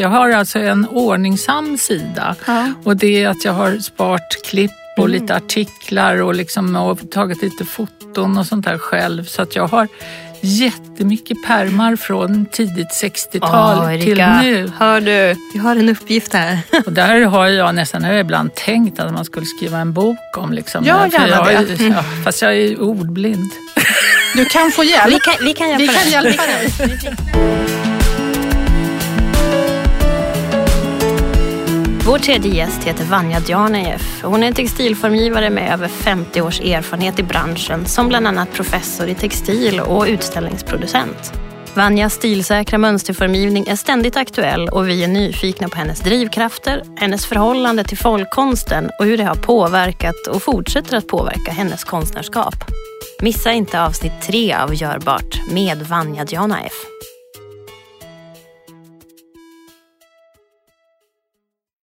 Jag har alltså en ordningsam sida Ja. och det är att jag har sparat klipp och Mm. lite artiklar och, liksom, och tagit lite foton och sånt där själv. Så att jag har jättemycket pärmar från tidigt 60-tal Åh, till nu. Hör du, vi har en uppgift här. Och där har jag nästan har jag ibland tänkt att man skulle skriva en bok om. Liksom, Ja, För gärna jag, det. Ja, fast jag är ordblind. Du kan få hjälp. Vi kan, vi kan hjälpa Vi kan dig. hjälpa dig. Vår tredje gäst heter Vanja Djanejeff. Hon är textilformgivare med över 50 års erfarenhet i branschen som bland annat professor i textil och utställningsproducent. Vanjas stilsäkra mönsterformgivning är ständigt aktuell och vi är nyfikna på hennes drivkrafter, hennes förhållande till folkkonsten och hur det har påverkat och fortsätter att påverka hennes konstnärskap. Missa inte avsnitt tre av Görbart med Vanja Djanajev.